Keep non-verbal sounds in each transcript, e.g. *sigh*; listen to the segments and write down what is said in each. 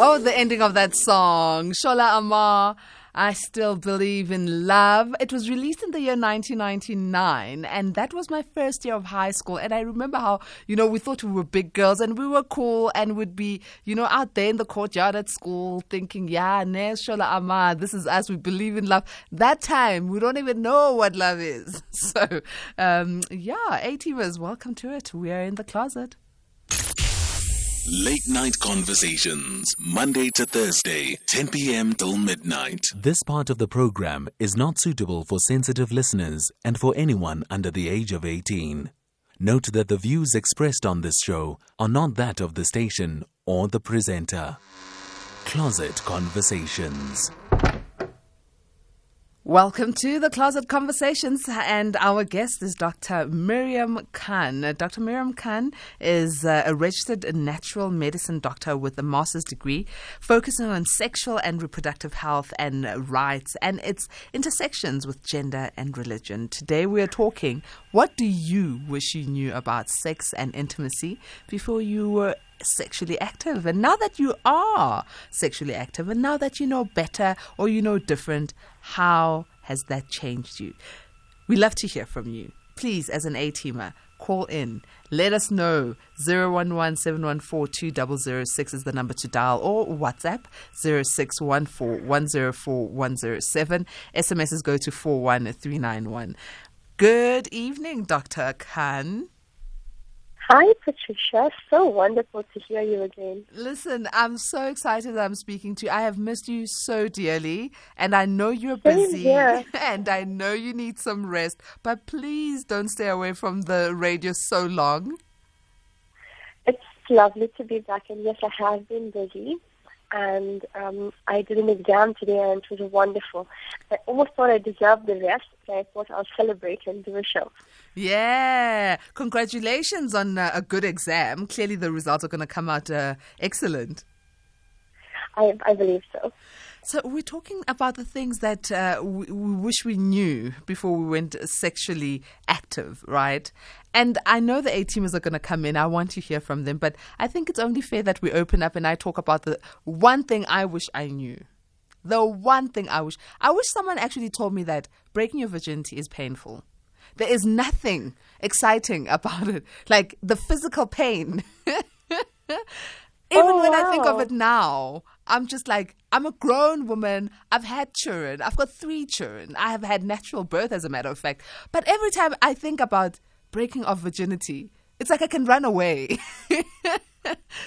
Oh, the ending of that song, Shola Ama. I still believe in love. It was released in the year 1999, and that was my first year of high school. And I remember how, you know, we thought we were big girls and we were cool and would be, you know, out there in the courtyard at school thinking, yeah, Nes Shola Ama, this is us. We believe in love. That time, we don't even know what love is. *laughs* So, um, yeah, A-teamers, welcome to it. We are in the closet. Late Night Conversations, Monday to Thursday, 10 p.m. till midnight. This part of the program is not suitable for sensitive listeners and for anyone under the age of 18. Note that the views expressed on this show are not that of the station or the presenter. Closet Conversations. Welcome to the Closet Conversations, and our guest is Dr. Mariam Khan. Uh, Dr. Mariam Khan is uh, a registered natural medicine doctor with a master's degree focusing on sexual and reproductive health and rights and its intersections with gender and religion. Today we are talking what do you wish you knew about sex and intimacy before you were sexually active. And now that you are sexually active, and now that you know better or you know different, how has that changed you? We love to hear from you. Please, as an A teamer, call in. Let us know. 011 is the number to dial, or WhatsApp 0614 SMSs go to 41391. Good evening, Dr. Khan. Hi, Patricia. So wonderful to hear you again. Listen, I'm so excited that I'm speaking to you. I have missed you so dearly, and I know you're busy, *laughs* and I know you need some rest, but please don't stay away from the radio so long. It's lovely to be back, and yes, I have been busy and um, I did an exam today, and it was wonderful. I almost thought I deserved the rest, but I thought I'll celebrate and do a show. Yeah, congratulations on uh, a good exam. Clearly, the results are going to come out uh, excellent. I, I believe so. So we're talking about the things that uh, we, we, wish we knew before we went sexually active, right? And I know the A teamers are going to come in. I want to hear from them, but I think it's only fair that we open up and I talk about the one thing I wish I knew. The one thing I wish I wish someone actually told me that breaking your virginity is painful. There is nothing exciting about it, like the physical pain. *laughs* Even oh, when wow. I think of it now, I'm just like, I'm a grown woman. I've had children. I've got three children. I have had natural birth, as a matter of fact. But every time I think about breaking off virginity, it's like I can run away. *laughs*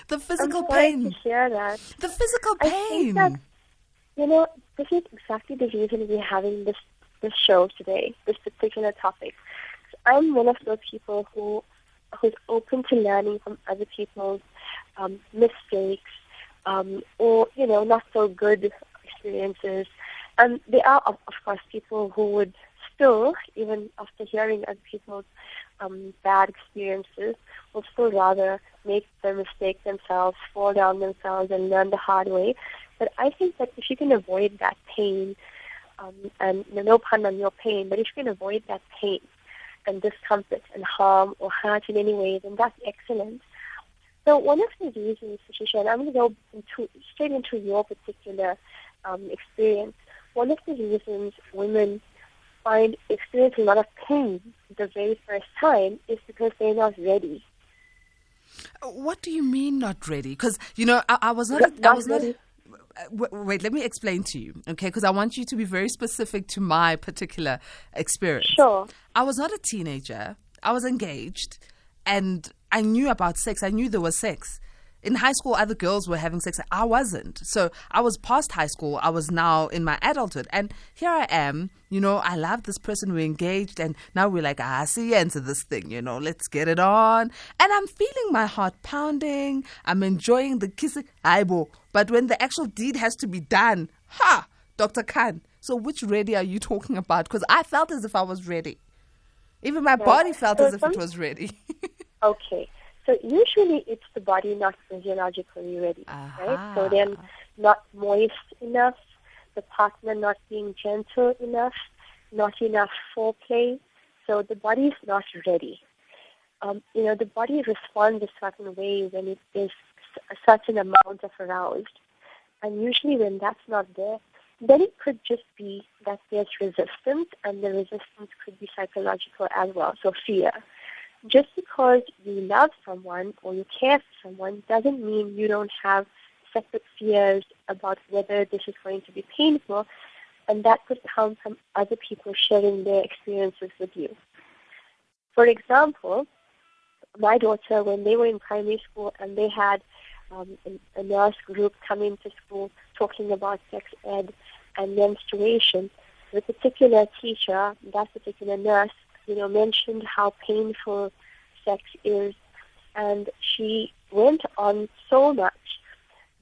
the physical I'm pain. To hear that. The physical pain. That, you know, this is exactly the reason we're having this this show today, this particular topic. I'm one of those people who who's open to learning from other people's um, mistakes um, or you know not so good experiences. And there are of, of course people who would still, even after hearing other people's um, bad experiences, will still rather make the mistake themselves, fall down themselves, and learn the hard way. But I think that if you can avoid that pain, um, and no pun on your pain, but if you can avoid that pain and discomfort and harm or hurt in any way, then that's excellent. So one of the reasons, Patricia, and I'm going to go into, straight into your particular um, experience. One of the reasons women find experience a lot of pain the very first time is because they're not ready. What do you mean not ready? Because you know, I, I was not. not I was ready. not. Wait, let me explain to you, okay? Because I want you to be very specific to my particular experience. Sure. I was not a teenager. I was engaged, and I knew about sex. I knew there was sex. In high school, other girls were having sex. I wasn't. So I was past high school. I was now in my adulthood. And here I am, you know, I love this person. We're engaged. And now we're like, ah, see into this thing, you know, let's get it on. And I'm feeling my heart pounding. I'm enjoying the kissing. Aibo. But when the actual deed has to be done, ha, Dr. Khan. So which ready are you talking about? Because I felt as if I was ready. Even my body felt as if it was ready. *laughs* Okay. So usually it's the body not physiologically ready, uh-huh. right? So then not moist enough, the partner not being gentle enough, not enough foreplay. So the body is not ready. Um, you know, the body responds a certain way when it is a certain amount of aroused. And usually when that's not there, then it could just be that there's resistance, and the resistance could be psychological as well, so fear. Just because you love someone or you care for someone doesn't mean you don't have separate fears about whether this is going to be painful, and that could come from other people sharing their experiences with you. For example, my daughter, when they were in primary school and they had um, a, nurse group come into school talking about sex ed and menstruation, the particular teacher, that particular nurse, you know, mentioned how painful sex is, and she went on so much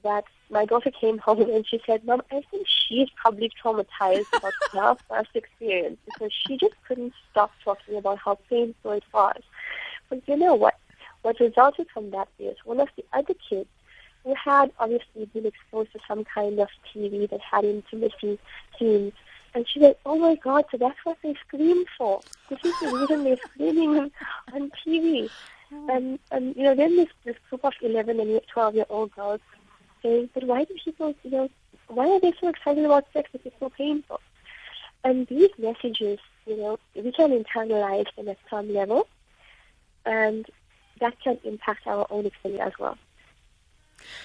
that my daughter came *laughs* home and she said, Mom, I think she's probably traumatized about *laughs* her first experience because she just couldn't stop talking about how painful it was. But you know what? What resulted from that is one of the other kids who had obviously been exposed to some kind of TV that had intimacy scenes. And she said, oh my God, so that's what they scream for. This is the reason they're screaming on TV. Hmm. And, and you know, then this, this group of 11 and 12 year old girls saying, but why do people, you know, why are they so excited about sex if it's so painful? And these messages, you know, we can internalize them at some level, and that can impact our own experience as well.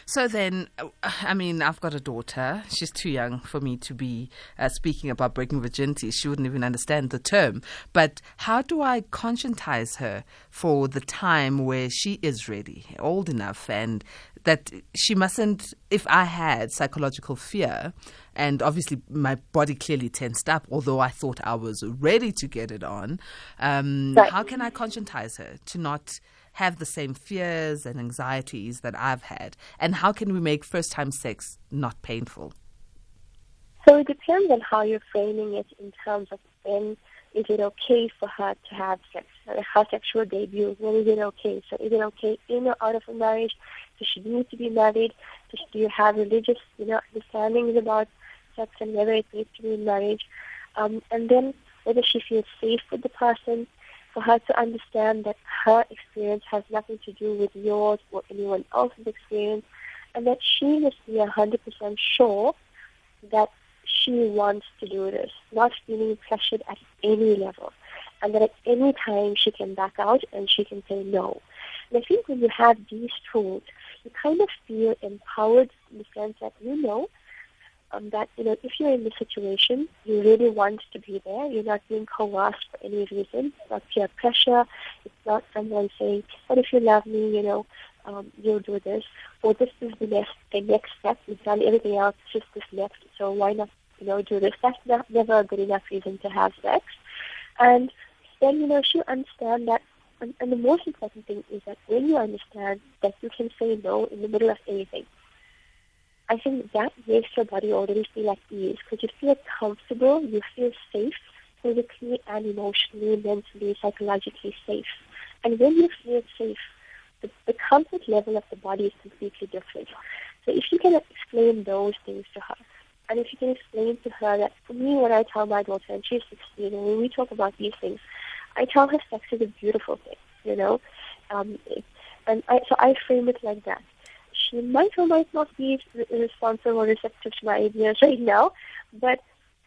So then, uh, I mean, I've got a daughter. She's too young for me to be uh, speaking about breaking virginity. She wouldn't even understand the term. But how do I conscientize her for the time where she is ready, old enough, and that she mustn't, if I had psychological fear, and obviously my body clearly tensed up, although I thought I was ready to get it on, um, right. how can I conscientize her to not have the same fears and anxieties that I've had? And how can we make first time sex not painful? So it depends on how you're framing it in terms of when is it okay for her to have sex, her sexual debut, when is it okay? So is it okay in or out of a marriage? Does she need to be married? Does, do you have religious you know, understandings about sex and whether it needs to be in marriage? Um, and then whether she feels safe with the person, for her to understand that her experience has nothing to do with yours or anyone else's experience, and that she must be 100% sure that she wants to do this, not feeling pressured at any level, and that at any time she can back out and she can say no. And I think when you have these tools, you kind of feel empowered in the sense that you know um, that you know if you're in the situation, you really want to be there. You're not being coerced for any reason. It's not peer pressure. It's not someone saying, "But if you love me, you know, um, you'll do this." Or this is the next the next step. You've done everything else. Just this next. So why not you know do this? That's not, never a good enough reason to have sex. And then you know she'll understand that. And, and the most important thing is that when you understand that you can say no in the middle of anything, I think that makes your body already feel at ease because you feel comfortable, you feel safe, physically and emotionally, mentally, psychologically safe. And when you feel safe, the, the comfort level of the body is completely different. So if you can explain those things to her, and if you can explain to her that for me, when I tell my daughter, and she's 16, and when we talk about these things, I tell her sex is a beautiful thing, you know? Um, and I, so I frame it like that she might or might not be responsive or receptive to my ideas right now, but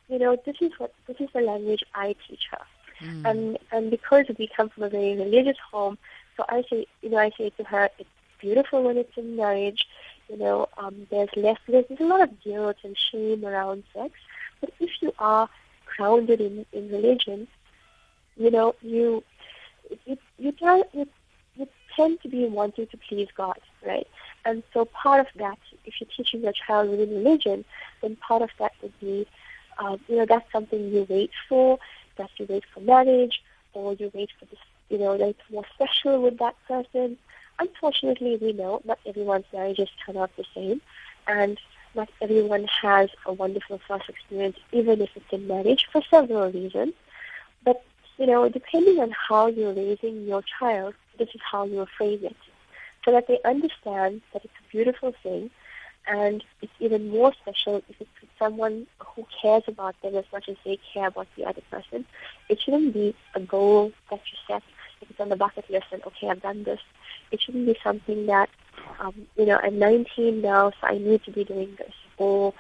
you know, this is what this is the language I teach her. Mm. And and because we come from a very religious home, so I say you know, I say to her, it's beautiful when it's in marriage, you know, um, there's less there's, there's a lot of guilt and shame around sex. But if you are grounded in, in religion, you know, you you you, try, you you tend to be wanting to please God, right? And so part of that, if you're teaching your child within religion, then part of that would be, um, you know, that's something you wait for, that you wait for marriage, or you wait for this, you know, it's more special with that person. Unfortunately, we know not everyone's marriages turn out the same, and not everyone has a wonderful first experience, even if it's in marriage, for several reasons. But, you know, depending on how you're raising your child, this is how you phrase it so that they understand that it's a beautiful thing and it's even more special if it's someone who cares about them as much as they care about the other person. It shouldn't be a goal that you set if it's on the bucket list and okay, I've done this. It shouldn't be something that, um, you know, I'm 19 now, so I need to be doing this. or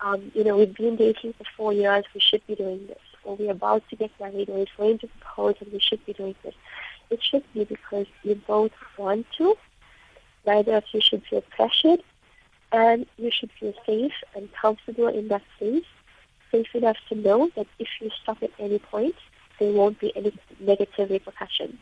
um, you know, we've been dating for four years, we should be doing this, or we're about to get married, or it's going to propose, and we should be doing this. It should be because you both want to. Neither of you should feel pressured, and you should feel safe and comfortable in that space. Safe enough to know that if you stop at any point, there won't be any negative repercussions.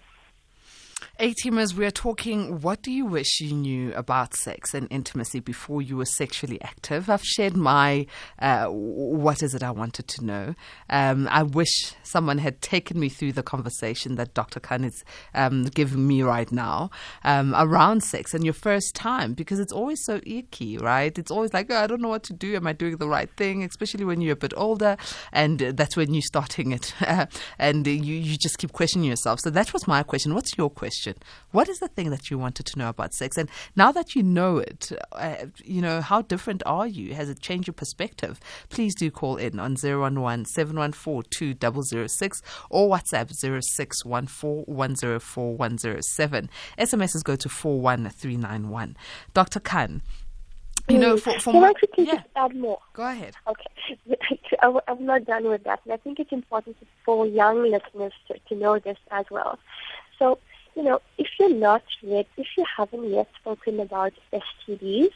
A teamers, we are talking what do you wish you knew about sex and intimacy before you were sexually active? I've shared my uh, what is it I wanted to know. Um, I wish someone had taken me through the conversation that Dr. Khan is um, giving me right now um, around sex and your first time because it's always so icky, right? It's always like, oh, I don't know what to do. Am I doing the right thing? Especially when you're a bit older and that's when you're starting it *laughs* and you, you just keep questioning yourself. So that was my question. What's your question? Question. What is the thing that you wanted to know about sex? And now that you know it, uh, you know, how different are you? Has it changed your perspective? Please do call in on 011 714 2006 or WhatsApp 0614 104 107. SMSs go to 41391. Dr. Khan, you know, for, for Can I quickly yeah. just add more? Go ahead. Okay. *laughs* I'm not done with that. And I think it's important for young listeners to, to know this as well. So you know, if you're not yet, if you haven't yet spoken about STDs,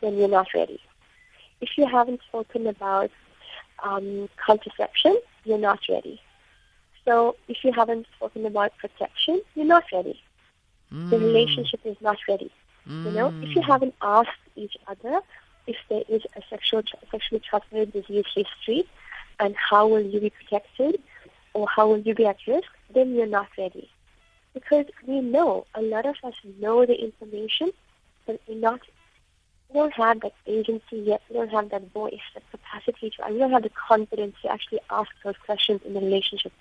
then you're not ready. If you haven't spoken about um, contraception, you're not ready. So if you haven't spoken about protection, you're not ready. Mm. The relationship is not ready. Mm. You know, if you mm. haven't asked each other if there is a sexual sexually transmitted disease history and how will you be protected or how will you be at risk, then you're not ready. Because we know, a lot of us know the information, but we not we don't have that agency yet. We don't have that voice, that capacity to, and we don't have the confidence to actually ask those questions in the relationship.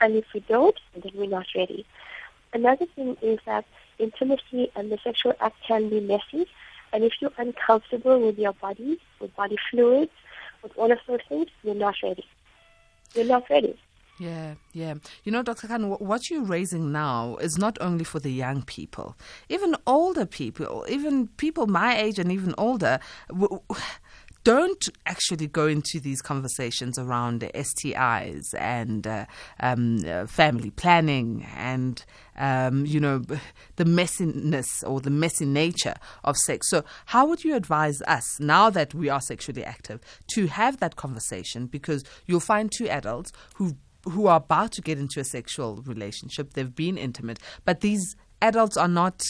And if we don't, then we're not ready. Another thing is that intimacy and the sexual act can be messy. And if you're uncomfortable with your body, with body fluids, with all of those things, you're not ready. You're not ready. Yeah, yeah. You know, Dr. Khan, what you're raising now is not only for the young people, even older people, even people my age and even older. Don't actually go into these conversations around STIs and uh, um, uh, family planning and um, you know the messiness or the messy nature of sex. So, how would you advise us now that we are sexually active to have that conversation? Because you'll find two adults who who are about to get into a sexual relationship, they've been intimate, but these adults are not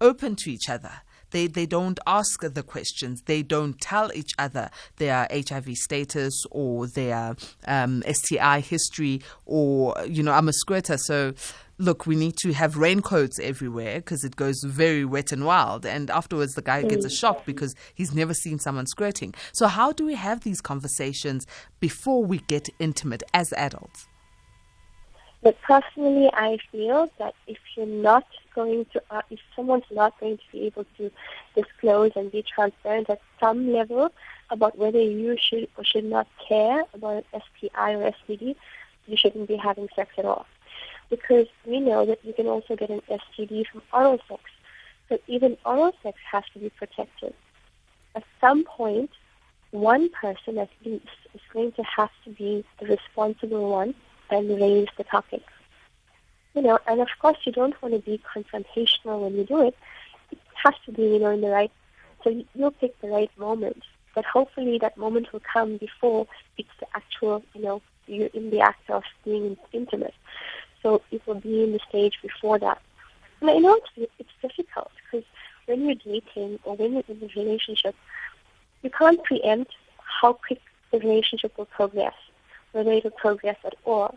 open to each other. They, they don't ask the questions. They don't tell each other their HIV status or their um, STI history or, you know, I'm a squirter, so look, we need to have raincoats everywhere because it goes very wet and wild. And afterwards, the guy gets a shock because he's never seen someone squirting. So, how do we have these conversations before we get intimate as adults? But personally, I feel that if you're not going to, uh, if someone's not going to be able to disclose and be transparent at some level about whether you should or should not care about STI or STD, you shouldn't be having sex at all. Because we know that you can also get an STD from oral sex. So even oral sex has to be protected. At some point, one person at least is going to have to be the responsible one and raise the topic. You know, and of course you don't want to be confrontational when you do it. It has to be, you know, in the right, so you'll pick the right moment. But hopefully that moment will come before it's the actual, you know, you're in the act of being intimate. So it will be in the stage before that. And I know it's, it's difficult because when you're dating or when you're in a relationship, you can't preempt how quick the relationship will progress related progress at all.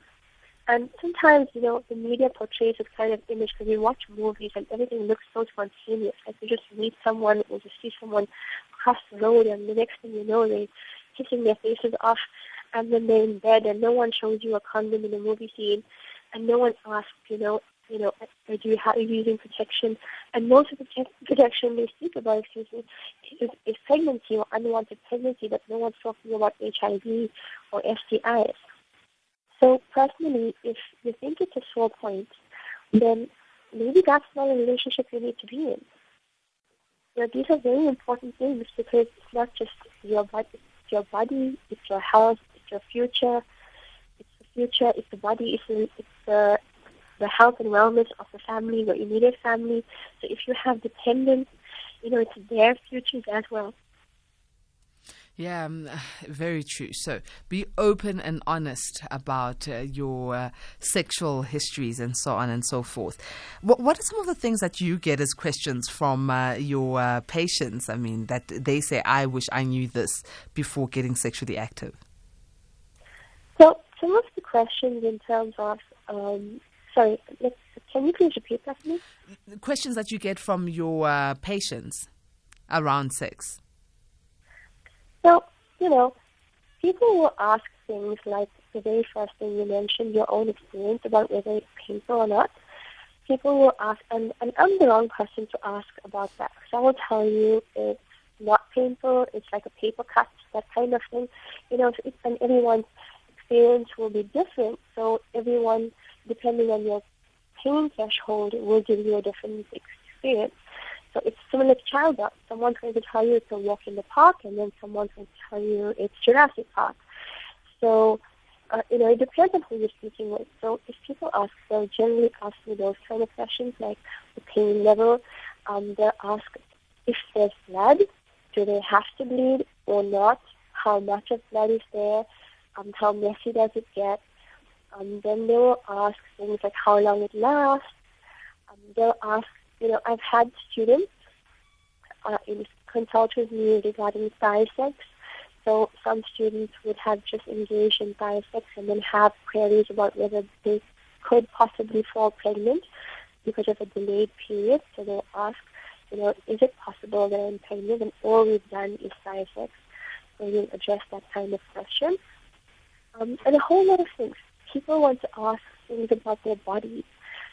And sometimes, you know, the media portrays this kind of image because we watch movies and everything looks so spontaneous. Like you just meet someone or just see someone cross the road and the next thing you know, they're kissing their faces off and then they're in bed and no one shows you a condom in a movie scene and no one asks, you know, you know, do you have using protection? And most of the protection they speak about, excuse me, is, is pregnancy or unwanted pregnancy, but no one's talking about HIV or STIs. So personally, if you think it's a sore point, then maybe that's not a relationship you need to be in. you know, these are very important things because it's not just your body, it's your body, it's your health, it's your future, it's the future, it's the body, it's the, it's the the health and wellness of the family, your immediate family. So if you have dependents, you know, it's their futures as well. Yeah, um, *sighs* very true. So be open and honest about uh, your uh, sexual histories and so on and so forth. What, what, are some of the things that you get as questions from uh, your uh, patients? I mean, that they say, I wish I knew this before getting sexually active. So, some of the questions in terms of, um, sorry, can you please repeat that, please? Questions that you get from your uh, patients around sex. So, you know, people will ask things like the very first thing you mentioned, your own experience about whether it's painful or not. People will ask, and, and I'm the wrong person to ask about that. So I will tell you it's not painful, it's like a paper cut, that kind of thing. You know, it's, and everyone's experience will be different. So everyone, depending on your pain threshold, will give you a different experience. So it's similar to childbirth. Someone's going to tell you it's a walk in the park, and then someone's going to tell you it's Jurassic Park. So, uh, you know, it depends on who you're speaking with. So if people ask, they'll generally ask me those kind of questions, like the pain level. Um, they'll ask if there's blood, do they have to bleed or not? How much of blood is there? Um, how messy does it get? Um, then they will ask things like how long it lasts. Um, they'll ask you know, I've had students uh, in consult with me regarding sex. So some students would have just engaged in sex and then have queries about whether they could possibly fall pregnant because of a delayed period. So they'll ask, you know, is it possible that I'm pregnant? And all we've done is sex. So we'll address that kind of question. Um, and a whole lot of things. People want to ask things about their bodies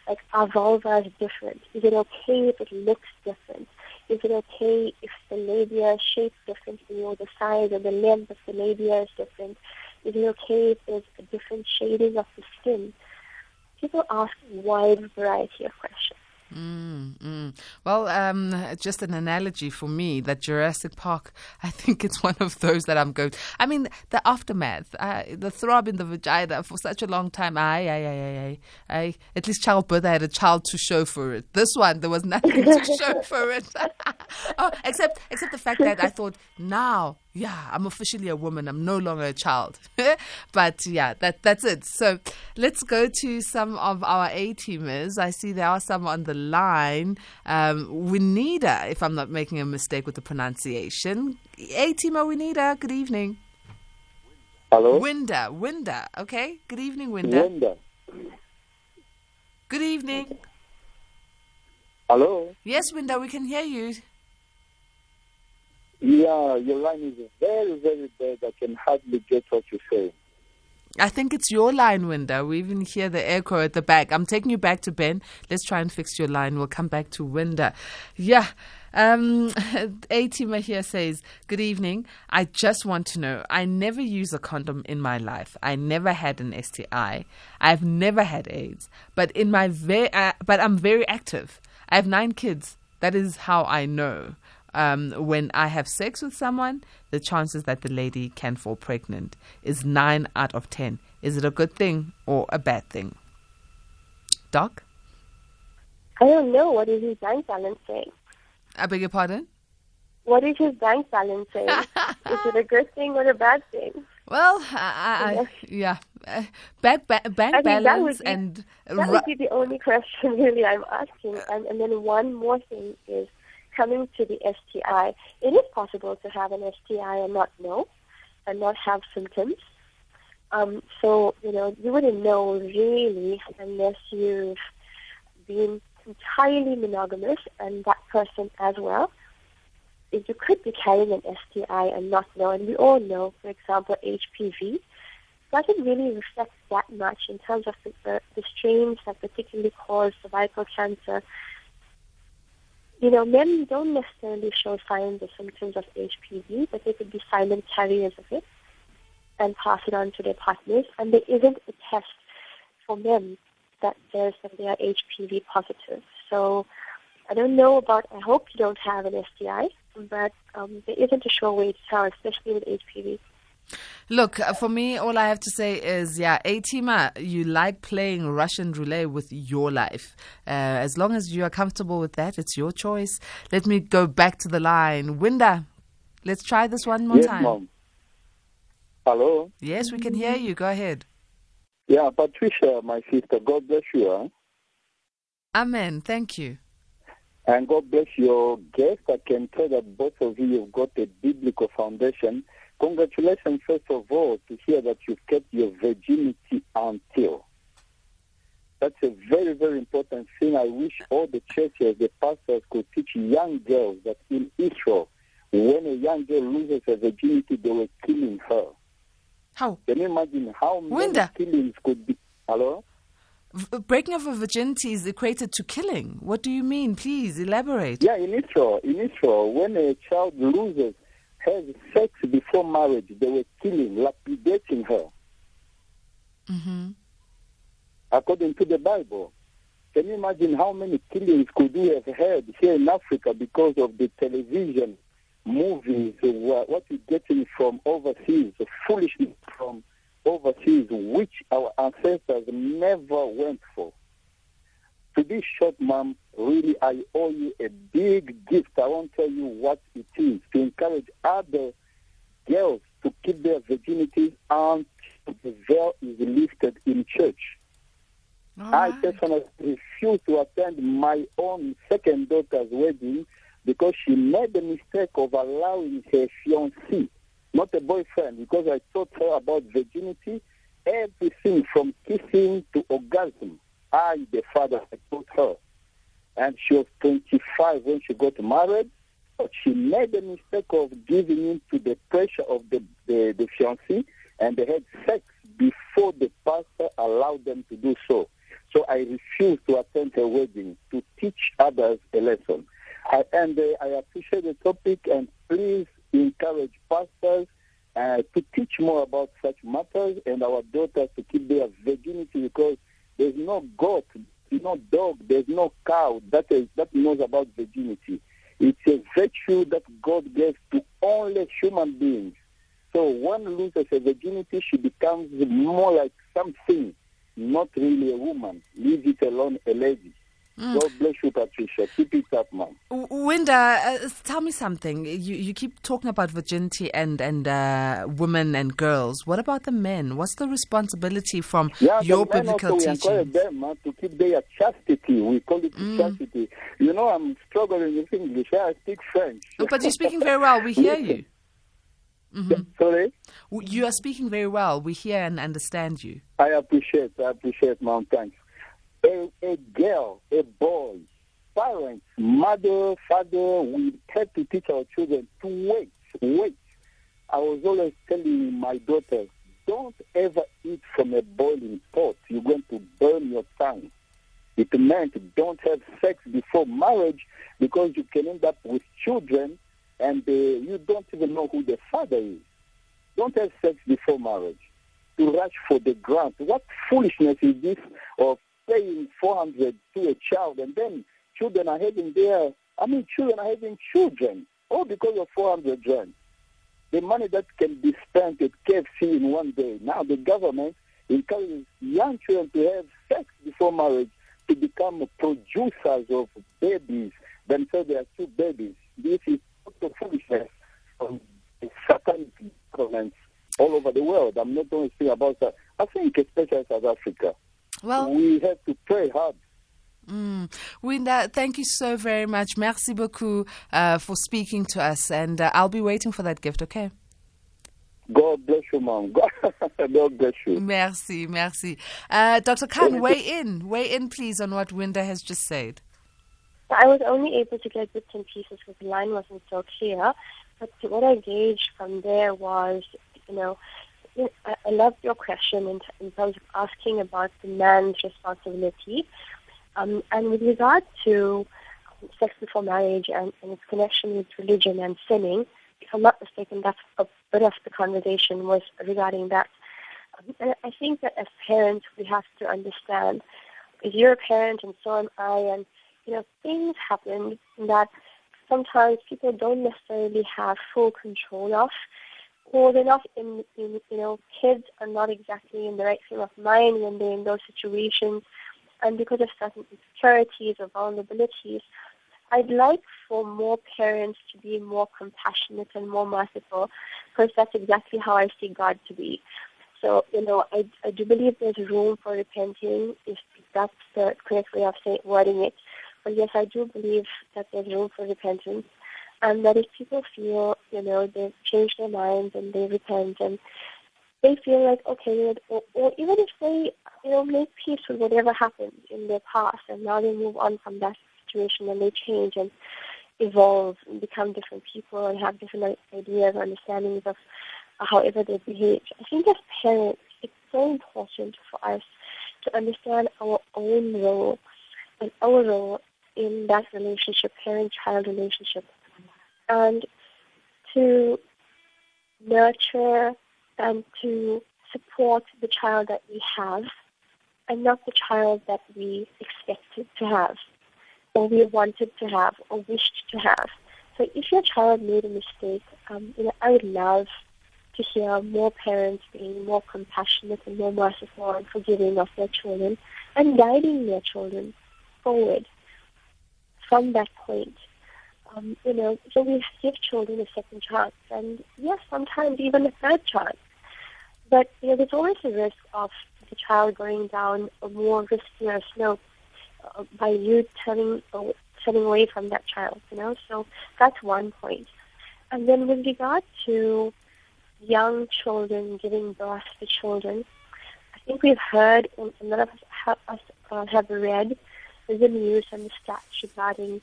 like our vulva is different? Is it okay if it looks different? Is it okay if the labia is shaped differently or the size or the length of the labia is different? Is it okay if there's a different shading of the skin? People ask a wide variety of questions. Mm, mm. Well, um, just an analogy for me that Jurassic Park, *laughs* I think it's one of those that I'm going. I mean, the aftermath, uh, the throb in the vagina for such a long time. I, I, I, I, I, at least childbirth, I had a child to show for it. This one, there was *laughs* nothing to show for it, *laughs* oh, except except the fact that I thought now yeah, I'm officially a woman. I'm no longer a child. *laughs* but yeah, that that's it. So let's go to some of our A teamers. I see there are some on the line. Um, Winida, if I'm not making a mistake with the pronunciation. A teamer Winida, good evening. Hello? Winda, Winda, okay? Good evening, Winda. Winda. Good evening. Hello? Yes, Winda, we can hear you. Yeah, your line is very, very bad. I can hardly get what you say. I think it's your line, Winda. We even hear the echo at the back. I'm taking you back to Ben. Let's try and fix your line. We'll come back to Winda. Yeah. Um, *laughs* A teamer here says, Good evening. I just want to know I never use a condom in my life. I never had an STI. I've never had AIDS. But in my ve- uh, but I'm very active. I have nine kids. That is how I know um, when I have sex with someone, the chances that the lady can fall pregnant is 9 out of 10. Is it a good thing or a bad thing? Doc? I don't know. What is his bank balance saying? I beg your pardon? What is his bank balance saying? *laughs* is it a good thing or a bad thing? Well, I, I, yeah, uh, bank, bank balance be, and that would be the only *laughs* question really I'm asking. And, and then one more thing is coming to the STI, it is possible to have an STI and not know, and not have symptoms. Um, so, you know, you wouldn't know really unless you've been entirely monogamous and that person as well. You could be carrying an STI and not know, and we all know, for example, HPV doesn't really reflect that much in terms of the, the, the strains that particularly cause cervical cancer you know, men don't necessarily show signs or symptoms of HPV, but they could be silent carriers of it and pass it on to their partners. And there isn't a test for men that says that they are HPV positive. So I don't know about, I hope you don't have an STI, but um, there isn't a sure way to tell, especially with HPV. Look, uh, for me, all I have to say is, yeah, A-Teamer, you like playing Russian roulette with your life. Uh, as long as you are comfortable with that, it's your choice. Let me go back to the line. Winda, let's try this one more yes, time. mom. Hello. Yes, we can hear you. Go ahead. Yeah, Patricia, my sister. God bless you. Huh? Amen. Thank you. And God bless your guest. I can tell that both of you have got a biblical foundation. Congratulations, first of all, to hear that you've kept your virginity until. That's a very, very important thing. I wish all the churches, the pastors could teach young girls that in Israel, when a young girl loses her virginity, they were killing her. How? Can you imagine how many Winda. killings could be? Hello? V- uh, breaking of a virginity is equated to killing. What do you mean? Please elaborate. Yeah, in Israel, in Israel, when a child loses, has sex before marriage, they were killing, lapidating her, hmm according to the Bible. Can you imagine how many killings could we have had here in Africa because of the television, movies, what we're getting from overseas, the foolishness from overseas, which our ancestors never went for? To be short, ma'am, really, I owe you a big gift. I won't tell you what it is to encourage other girls to keep their virginity until the veil is lifted in church. All I personally refused to attend my own second daughter's wedding because she made the mistake of allowing her fiancé, not a boyfriend, because I taught her about virginity, everything from kissing to orgasm. I, the father, I taught her. And she was 25 when she got married. But she made the mistake of giving in to the pressure of the, the, the fiancé, and they had sex before the pastor allowed them to do so. So I refused to attend her wedding to teach others a lesson. I, and uh, I appreciate the topic, and please encourage pastors uh, to teach more about such matters and our daughters to keep their virginity because there's no there's no dog, there's no cow that is that knows about virginity. It's a virtue that God gave to only human beings. So one loses her virginity, she becomes more like something, not really a woman. Leave it alone, a lady. God bless you, Patricia. Keep it up, man. Winda, uh, tell me something. You you keep talking about virginity and and uh, women and girls. What about the men? What's the responsibility from Yeah, your the biblical also, we encourage teaching? them uh, to keep their chastity. We call it chastity. You know, I'm struggling with English. I speak French. Oh, but you're speaking very well. We hear you. *laughs* Sorry? You are speaking very well. We hear and understand you. I appreciate, I appreciate, mom. Thanks. A, a girl, a boy, parents, mother, father, we have to teach our children to wait, wait. I was always telling my daughters, don't ever eat from a boiling pot. You're going to burn your tongue. It meant don't have sex before marriage because you can end up with children and uh, you don't even know who the father is. Don't have sex before marriage to rush for the grant. What foolishness is this of paying 400 to a child and then children are having their, I mean, children are having children, all because of 400 rand. The money that can be spent at KFC in one day. Now the government encourages young children to have sex before marriage to become producers of babies themselves. They are two babies. This is total foolishness from the satanic governments all over the world. I'm not only speaking about that. I think especially South Africa. Well, we have to pray hard. Mm. Winda, thank you so very much. Merci beaucoup uh, for speaking to us, and uh, I'll be waiting for that gift. Okay. God bless you, mom. God, *laughs* God bless you. Merci, merci. Uh, Dr. Khan, weigh in, weigh in, please, on what Winda has just said. I was only able to get bits and pieces because the line wasn't so clear. But what I gauged from there was, you know, I, I loved your question in, in terms of asking about the man's responsibility. Um, and with regard to sex before marriage and, and its connection with religion and sinning, if I'm not mistaken, that's a bit of the conversation was regarding that. Um, and I think that as parents, we have to understand, if you're a parent and so am I, and you know, things happen that sometimes people don't necessarily have full control of, or they're not in, in you know, kids are not exactly in the right frame of mind when they're in those situations, and because of certain insecurities or vulnerabilities, I'd like for more parents to be more compassionate and more merciful, because that's exactly how I see God to be. So, you know, I, I do believe there's room for repenting, if that's the correct way of say, wording it. But yes, I do believe that there's room for repentance. And that if people feel, you know, they've changed their minds and they repent and they feel like, okay, or, or even if they, you know, make peace with whatever happened in their past and now they move on from that situation and they change and evolve and become different people and have different ideas or understandings of however they behave. I think as parents, it's so important for us to understand our own role and our role in that relationship, parent-child relationship, and to nurture and to support the child that we have and not the child that we expected to have or we wanted to have or wished to have. So if your child made a mistake, um, you know, I would love to hear more parents being more compassionate and more merciful and forgiving of their children and guiding their children forward from that point. Um, you know, so we give children a second chance, and yes, sometimes even a third chance. But you know, there's always a risk of the child going down a more riskier slope uh, by you turning uh, turning away from that child. You know, so that's one point. And then with regard to young children giving birth to children, I think we've heard, and a lot of us have, uh, have read the news and the stats regarding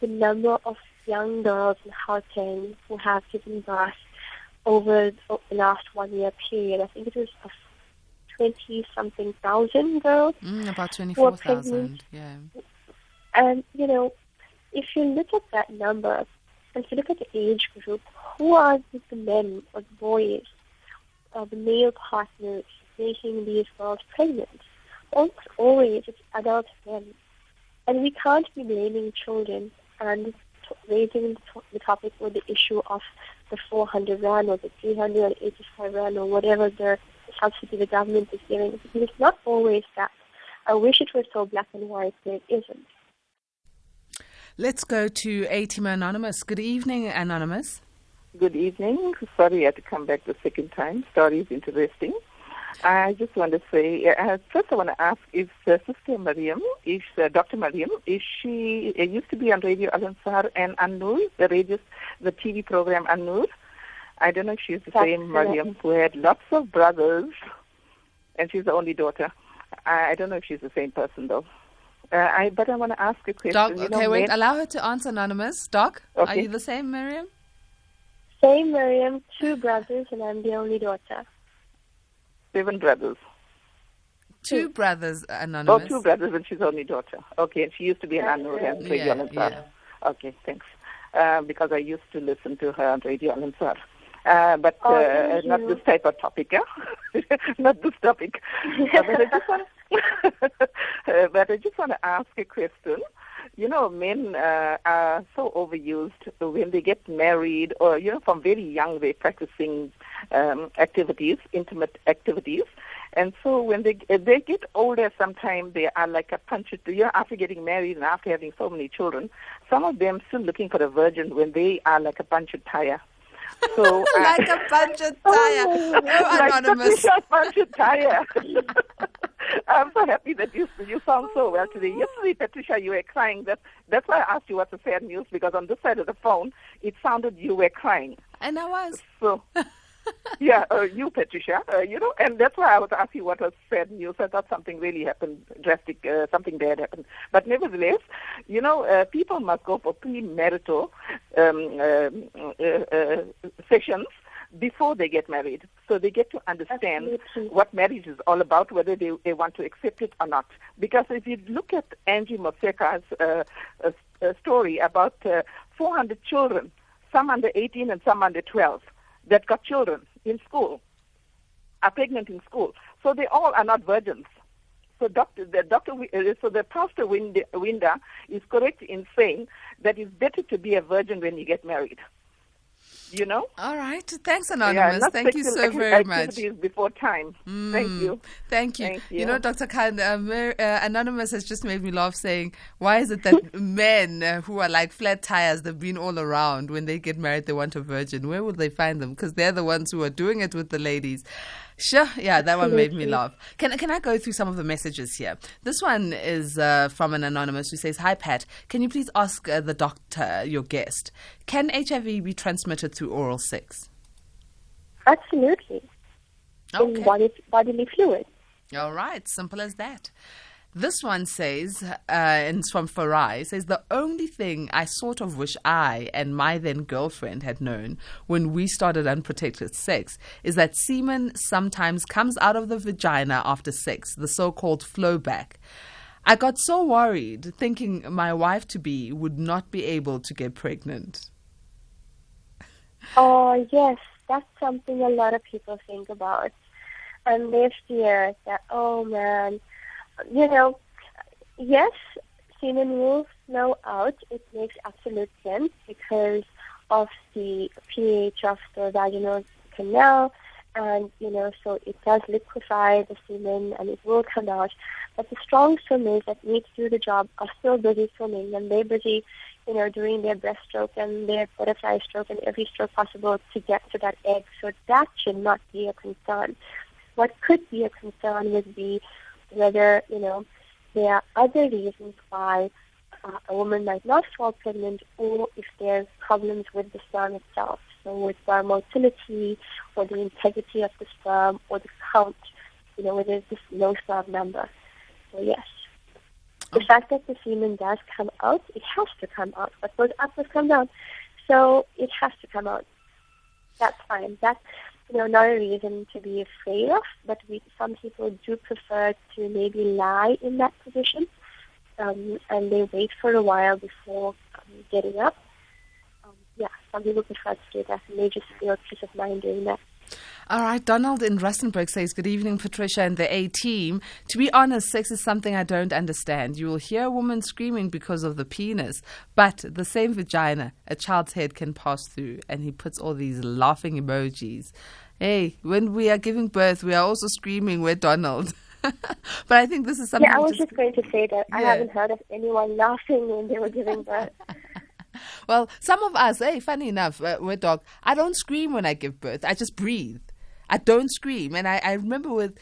the number of young girls in Gauteng who have given birth over the last one year period. I think it was 20 something thousand girls. Mm, about 24,000, yeah. And, you know, if you look at that number, and if you look at the age group, who are the men or the boys or the male partners making these girls pregnant? Almost always it's adult men. And we can't be blaming children and raising the topic or the issue of the 400 rand or the 385 rand or whatever the subsidy the government is giving. Because it's not always that. I wish it was so black and white, but it isn't. Let's go to ATM Anonymous. Good evening, Anonymous. Good evening. Sorry I had to come back the second time. Story is interesting. I just want to say, uh, first I want to ask if uh, Sister Mariam, if uh, Dr. Mariam, is she uh, used to be on Radio Al Ansar and An-Noor, the radio, the TV program An-Noor. I don't know if she's the That's same correct. Mariam who had lots of brothers, and she's the only daughter. I, I don't know if she's the same person though. Uh, I but I want to ask a question. Doc, You okay, know, wait, men- allow her to answer, Anonymous. Doc, are you the same, Mariam? Same Mariam, two brothers, and I'm the only daughter. Seven brothers. Two brothers, Oh, Anonymous. two brothers, and she's only daughter. Okay, and she used to be an That's An-Noor right. and Radio Yeah, Ansar. yeah. Okay, thanks. Uh, because I used to listen to her on Radio Al Ansar. Uh, but Oh, uh, not this type of topic, yeah? *laughs* not this topic. *laughs* Uh, but I just want, *laughs* uh, but I just want to ask a question. You know, men uh, are so overused when they get married, or you know, from very young they're practicing um, activities, intimate activities, and so when they they get older, sometimes they are like a punch. You know, after getting married and after having so many children, some of them still looking for a virgin when they are like a punctured tire. So *laughs* uh, like a bunch of tire. Oh, like Anonymous. Patricia punctured tire. *laughs* I'm so happy that you you sound so well today. Yesterday, Patricia, you were crying. That that's why I asked you what's the sad news because on this side of the phone, it sounded you were crying. And I was. So, *laughs* *laughs* yeah, uh, you, Patricia, uh, you know, and that's why I was asking what was sad news. I thought something really happened, drastic, uh, something bad happened. But nevertheless, you know, uh, people must go for premarital um, um, uh, uh, sessions before they get married, so they get to understand Absolutely. what marriage is all about, whether they, they want to accept it or not. Because if you look at Angie Motshekga's uh, uh, uh, story about uh, 400 children, some under 18 and some under 12, that got children in school, are pregnant in school. So they all are not virgins. So Dr. The Dr. Uh, so the Pastor Winda is correct in saying that it's better to be a virgin when you get married you know. All right. Thanks, Anonymous. Yeah, Thank you so very much. before time. Mm, Thank you. Thank you. Thank you. You know, Dr. Khan, uh, uh, Anonymous has just made me laugh saying, why is it that *laughs* men uh, who are like flat tires, they've been all around, when they get married, they want a virgin? Where would they find them? Because they're the ones who are doing it with the ladies. Sure. Yeah, that one made me laugh. Can can I go through some of the messages here? This one is uh, from an anonymous who says, "Hi Pat, can you please ask uh, the doctor, your guest, can HIV be transmitted through oral sex?" Absolutely. Okay. In body, bodily fluid. All right, simple as that. This one says, uh, and it's from Farai, says, The only thing I sort of wish I and my then girlfriend had known when we started unprotected sex is that semen sometimes comes out of the vagina after sex, the so called flowback. I got so worried thinking my wife to be would not be able to get pregnant. Oh, yes, that's something a lot of people think about. And they fear that, oh man, you know, yes, semen will flow out. It makes absolute sense because of the pH of the vaginal canal, and you know, so it does liquefy the semen and it will come out. But the strong swimmers that need to do the job are still busy swimming and they're busy, you know, doing their breaststroke and their butterfly stroke and every stroke possible to get to that egg. So that should not be a concern. What could be a concern would be whether, you know, there are other reasons why uh, a woman might not fall pregnant or if there's problems with the sperm itself. So with sperm motility or the integrity of the sperm or the count, you know, whether it's this low sperm number. So yes. The fact that the semen does come out, it has to come out. What goes up must come down. So it has to come out. That's fine. That's you know, not a reason to be afraid of, but we, some people do prefer to maybe lie in that position, um, and they wait for a while before um, getting up. Um, yeah, some people prefer to do that, and they just feel peace of mind doing that. All right, Donald in Rustenburg says, Good evening, Patricia and the A team. To be honest, sex is something I don't understand. You will hear a woman screaming because of the penis, but the same vagina a child's head can pass through. And he puts all these laughing emojis. Hey, when we are giving birth, we are also screaming, We're Donald. *laughs* but I think this is something. Yeah, I was just, going to say that yeah. I haven't heard of anyone laughing when they were giving birth. *laughs* well, some of us, hey, funny enough, uh, we're dog. I don't scream when I give birth. I just breathe. I don't scream. And I, I remember with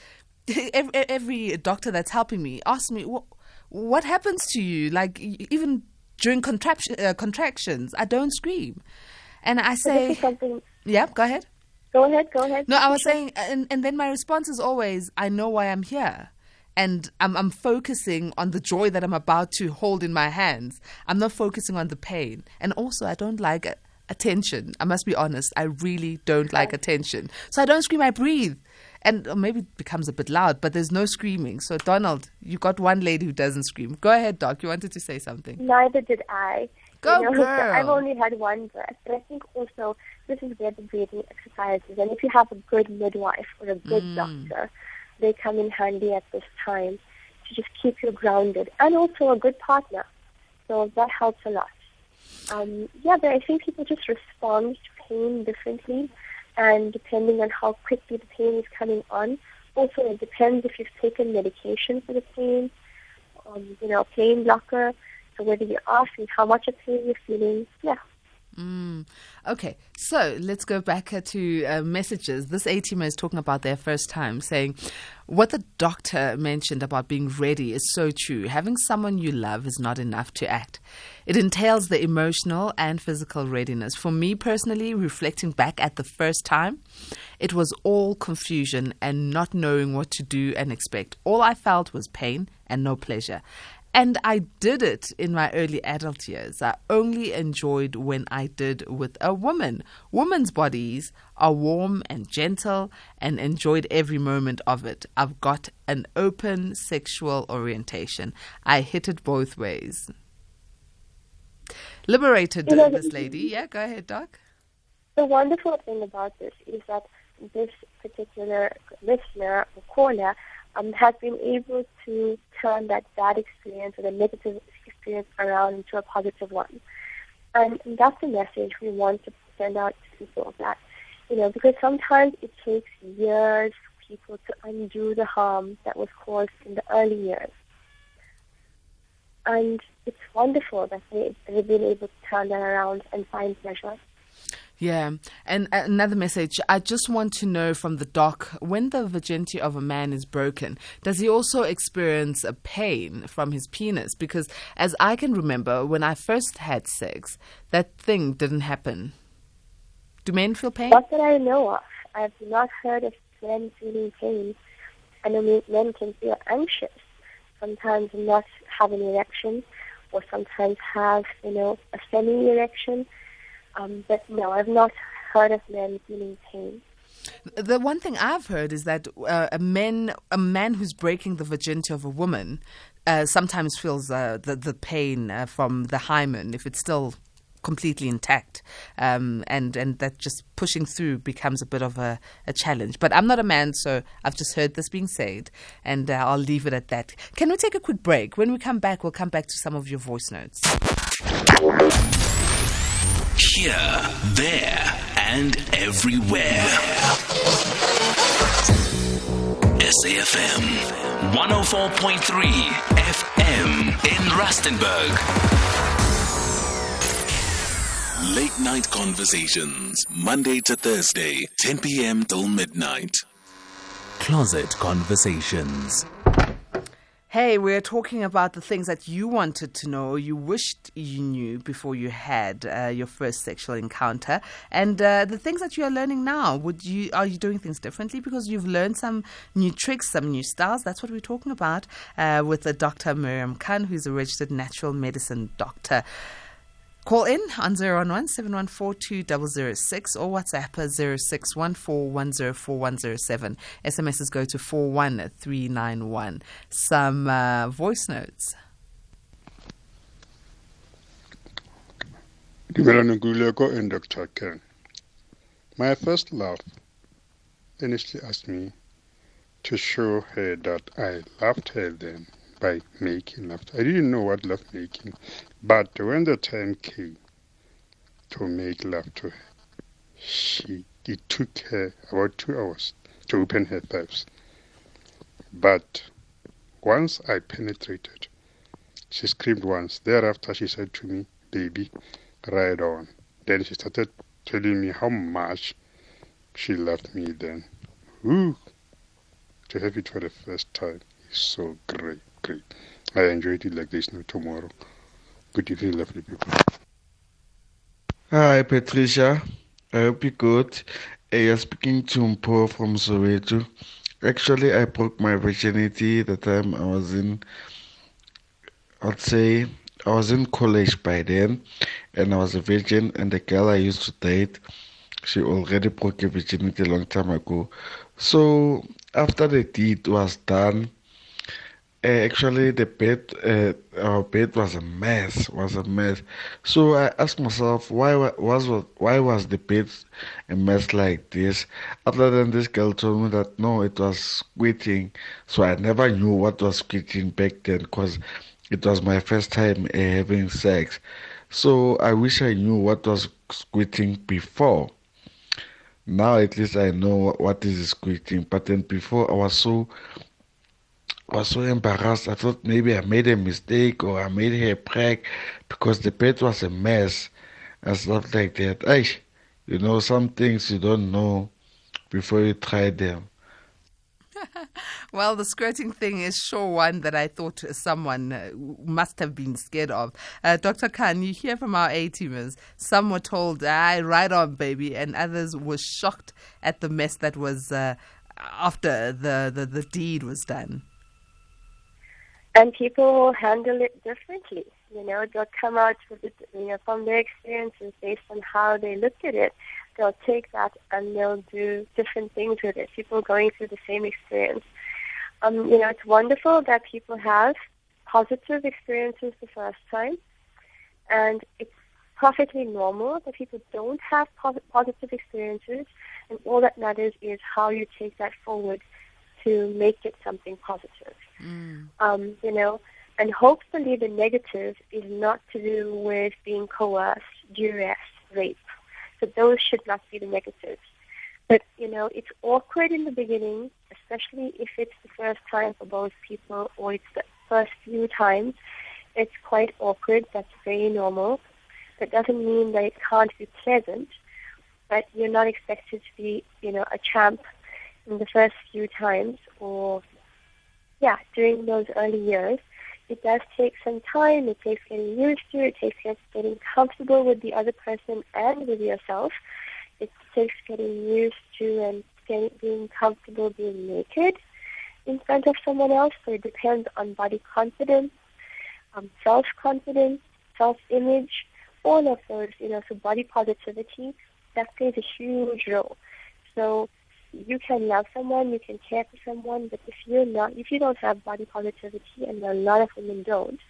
*laughs* every, every doctor that's helping me ask me, what, what happens to you? Like, even during uh, contractions, I don't scream. And I say, something. Yeah, go ahead. Go ahead, go ahead. No, I was saying, and, and then my response is always, I know why I'm here. And I'm, I'm focusing on the joy that I'm about to hold in my hands. I'm not focusing on the pain. And also, I don't like attention. I must be honest. I really don't like attention. So I don't scream, I breathe. And maybe it becomes a bit loud, but there's no screaming. So, Donald, you got one lady who doesn't scream. Go ahead, Doc. You wanted to say something. Neither did I. Go, you know, girl. I've only had one breath, but I think also this is where the breathing exercises, and if you have a good midwife or a good mm. doctor, they come in handy at this time to just keep you grounded, and also a good partner. So that helps a lot um, yeah, but I think people just respond to pain differently, and depending on how quickly the pain is coming on. Also, it depends if you've taken medication for the pain, um, you know, pain blocker. So whether you're asking how much of pain you're feeling, yeah, Mm. Okay, so let's go back to uh, messages. This A teamer is talking about their first time, saying, What the doctor mentioned about being ready is so true. Having someone you love is not enough to act. It entails the emotional and physical readiness. For me personally, reflecting back at the first time, it was all confusion and not knowing what to do and expect. All I felt was pain and no pleasure. And I did it in my early adult years. I only enjoyed when I did with a woman. Women's bodies are warm and gentle and enjoyed every moment of it. I've got an open sexual orientation. I hit it both ways. Liberated, you know, this lady. Yeah, go ahead, Doc. The wonderful thing about this is that this particular listener or caller um, has been able to turn that bad experience or the negative experience around into a positive one. And, that's the message we want to send out to people that, you know, because sometimes it takes years for people to undo the harm that was caused in the early years. And it's wonderful that they, they've been able to turn that around and find pleasure. Yeah. And uh, another message I just want to know from the doc when the virginity of a man is broken, does he also experience a pain from his penis? Because as I can remember, when I first had sex, that thing didn't happen. Do men feel pain? Not that I know of. I've not heard of men feeling pain. I know men can feel anxious, sometimes not have an erection, or sometimes have, you know, a semi erection um, but no, I've not heard of men feeling pain. The one thing I've heard is that uh, a man, a man who's breaking the virginity of a woman, uh, sometimes feels uh, the the pain uh, from the hymen if it's still completely intact, um, and and that just pushing through becomes a bit of a, a, challenge. But I'm not a man, so I've just heard this being said, and uh, I'll leave it at that. Can we take a quick break? When we come back, we'll come back to some of your voice notes here, there, and everywhere. SAFM 104.3 FM in Rustenburg. Late night conversations, Monday to Thursday, 10 p.m. till midnight. Closet conversations. Hey, we're talking about the things that you wanted to know, you wished you knew before you had uh, your first sexual encounter, and uh, the things that you are learning now. Would you are you doing things differently because you've learned some new tricks, some new styles? That's what we're talking about uh, with the Dr. Mariam Khan, who's a registered natural medicine doctor. Call in on 011 714 or WhatsApp 0614104107. SMSs go to 41391. Some uh, voice notes. and Dr. Khan. My first love initially asked me to show her that I loved her then by making love. I didn't know what love making, but when the time came to make love to her, she it took her about two hours to open her thighs. But once I penetrated, she screamed once. Thereafter, she said to me, "Baby, ride on." Then she started telling me how much she loved me. Then, ooh, to have it for the first time is so great great. I enjoyed it like this. No tomorrow. Good evening, lovely people. Hi, Patricia. I hope you're good. You're speaking to Mpo from Soweto. Actually, I broke my virginity the time I was in, I'd say, I was in college by then, and I was a virgin, and the girl I used to date, she already broke her virginity a long time ago. So, after the deed was done, actually the bed uh, our bed was a mess was a mess. So i asked myself why was why was the bed a mess like this? Other than this girl told me that no it was squirting so i never knew what was squirting back then because it was my first time uh, having sex. So i wish i knew what was squirting before. Now at least i know what is squirting but then before i was so was so embarrassed. I thought maybe I made a mistake or I made her prank because the bed was a mess and stuff like that. Ay, you know, some things you don't know before you try them. *laughs* well, the squirting thing is sure one that I thought someone uh, must have been scared of. Uh, Dr. Khan, you hear from our A teamers. Some were told, "I right on, baby," and others were shocked at the mess that was uh, after the, the, the deed was done and people will handle it differently. You know, they'll come out with it, you know, from their experiences based on how they looked at it. They'll take that and they'll do different things with it. People going through the same experience. Um, you know, it's wonderful that people have positive experiences the first time, and it's perfectly normal that people don't have positive experiences. And all that matters is how you take that forward to make it something positive. Um, you know, and hopefully the negative is not to do with being coerced, duress, rape. So those should not be the negatives. But, you know, it's awkward in the beginning, especially if it's the first time for both people or it's the first few times. It's quite awkward. That's very normal. That doesn't mean that it can't be pleasant, but you're not expected to be, you know, a champ in the first few times or, yeah, during those early years. It does take some time. It takes getting used to. It takes getting comfortable with the other person and with yourself. It takes getting used to and getting, being comfortable being naked in front of someone else. So it depends on body confidence, um, self-confidence, self-image, all of those, you know, so body positivity, that plays a huge role. So you can love someone, you can care for someone, but if you're not, if you don't have body positivity, and a lot of women don't,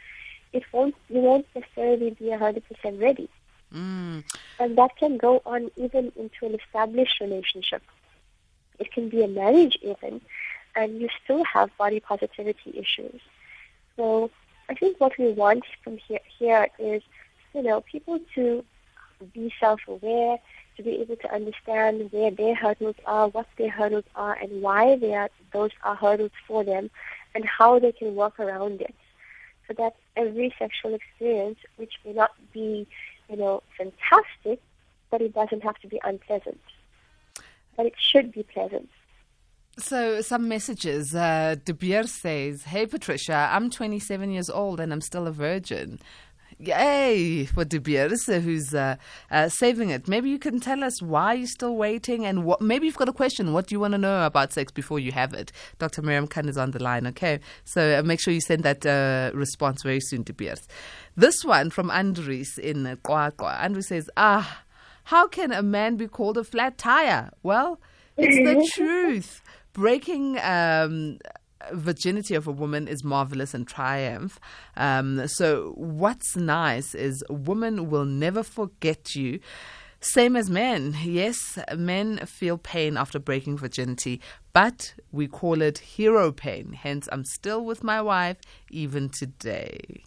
it won't, you won't necessarily be a 100% ready. Mm. And that can go on even into an established relationship. It can be a marriage even, and you still have body positivity issues. So I think what we want from here, here is, you know, people to be self-aware, to be able to understand where their hurdles are, what their hurdles are, and why they are, those are hurdles for them, and how they can work around it. So that every sexual experience, which may not be, you know, fantastic, but it doesn't have to be unpleasant. But it should be pleasant. So, some messages. Uh, De Beer says, Hey Patricia, I'm 27 years old and I'm still a virgin. Yay for De Beers, who's uh, uh, saving it. Maybe you can tell us why you're still waiting and what. Maybe you've got a question. What do you want to know about sex before you have it? Dr. Mariam Khan is on the line, okay? So uh, make sure you send that uh, response very soon to Beers. This one from Andres in Kwakwa. Andres says, Ah, how can a man be called a flat tire? Well, it's the *laughs* truth. Breaking um, virginity of a woman is marvelous and triumph. Um, so, what's nice is a woman will never forget you. Same as men. Yes, men feel pain after breaking virginity, but we call it hero pain. Hence, I'm still with my wife even today.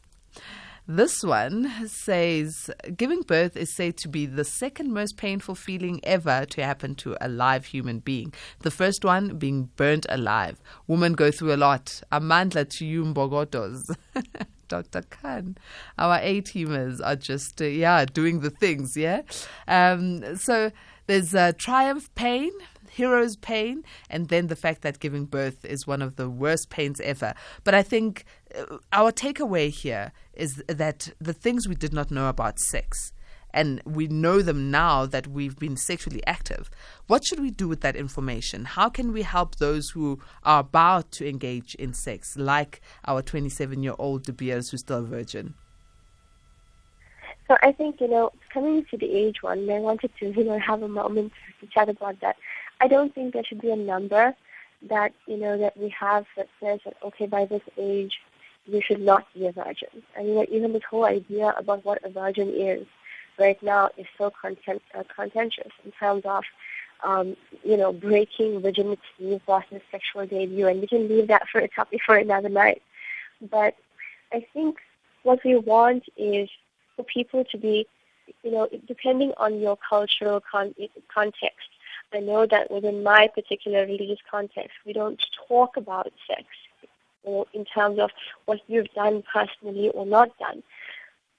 This one says giving birth is said to be the second most painful feeling ever to happen to a live human being. The first one being burnt alive. Women go through a lot. Amandla to you, Mbogotos. *laughs* Dr. Khan. Our A teamers are just, uh, yeah, doing the things, yeah? Um, so there's uh, triumph pain, hero's pain, and then the fact that giving birth is one of the worst pains ever. But I think Uh, our takeaway here is that the things we did not know about sex, and we know them now that we've been sexually active. What should we do with that information? How can we help those who are about to engage in sex, like our 27 year old De Beers who's still a virgin? So I think, you know, coming to the age one, I wanted to, you know, have a moment to chat about that. I don't think there should be a number that, you know, that we have that says that, okay, by this age, you should not be a virgin. And, you know, even this whole idea about what a virgin is right now is so content, uh, contentious in terms of, um, you know, breaking virginity versus sexual debut. And we can leave that for a topic for another night. But I think what we want is for people to be, you know, depending on your cultural con- context. I know that within my particular religious context, we don't talk about sex or in terms of what you've done personally or not done.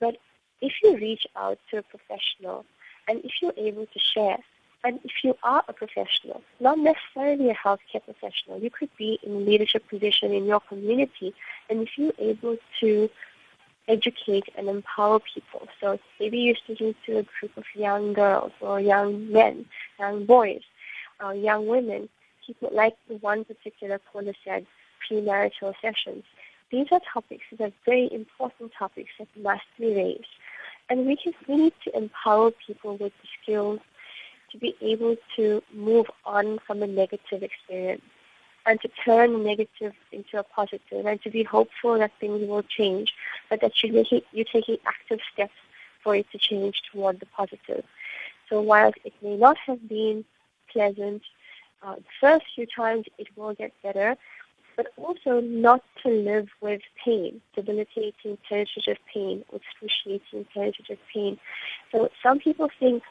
But if you reach out to a professional and if you're able to share, and if you are a professional, not necessarily a healthcare professional, you could be in a leadership position in your community, and if you're able to educate and empower people. So maybe you're speaking to a group of young girls or young men, young boys, uh, young women, people like the one particular caller said, premarital sessions. These are topics that are very important topics that must be raised. And we, just, we need to empower people with the skills to be able to move on from a negative experience and to turn negative into a positive and to be hopeful that things will change, but that you're, making, you're taking active steps for it to change toward the positive. So while it may not have been pleasant, uh, the first few times it will get better, but also not to live with pain, debilitating penetrative pain, excruciating penetrative pain. So some people think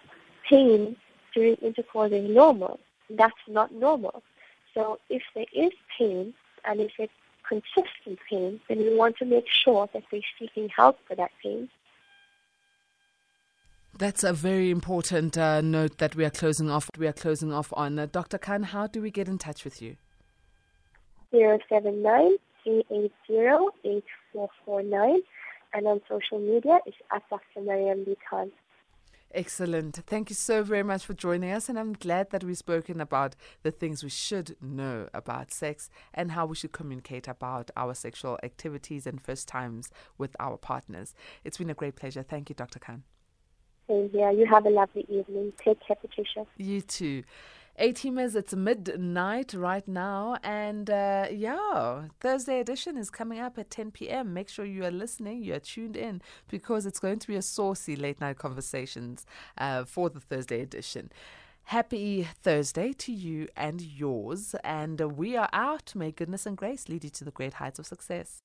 pain during intercourse is normal. That's not normal. So if there is pain and if it's consistent pain, then we want to make sure that we're seeking help for that pain. That's a very important uh, note that we are closing off. We are closing off on. Uh, Dr. Khan, how do we get in touch with you? 079 8449 and on social media it's at Dr. Mariam B. Khan. Excellent. Thank you so very much for joining us. And I'm glad that we've spoken about the things we should know about sex and how we should communicate about our sexual activities and first times with our partners. It's been a great pleasure. Thank you, Dr. Khan. Same here. You have a lovely evening. Take care, Patricia. You too. A-teamers, it's midnight right now, and uh, yeah, Thursday edition is coming up at 10 p.m. Make sure you are listening, you are tuned in, because it's going to be a saucy late night conversations uh, for the Thursday edition. Happy Thursday to you and yours, and we are out. May goodness and grace lead you to the great heights of success.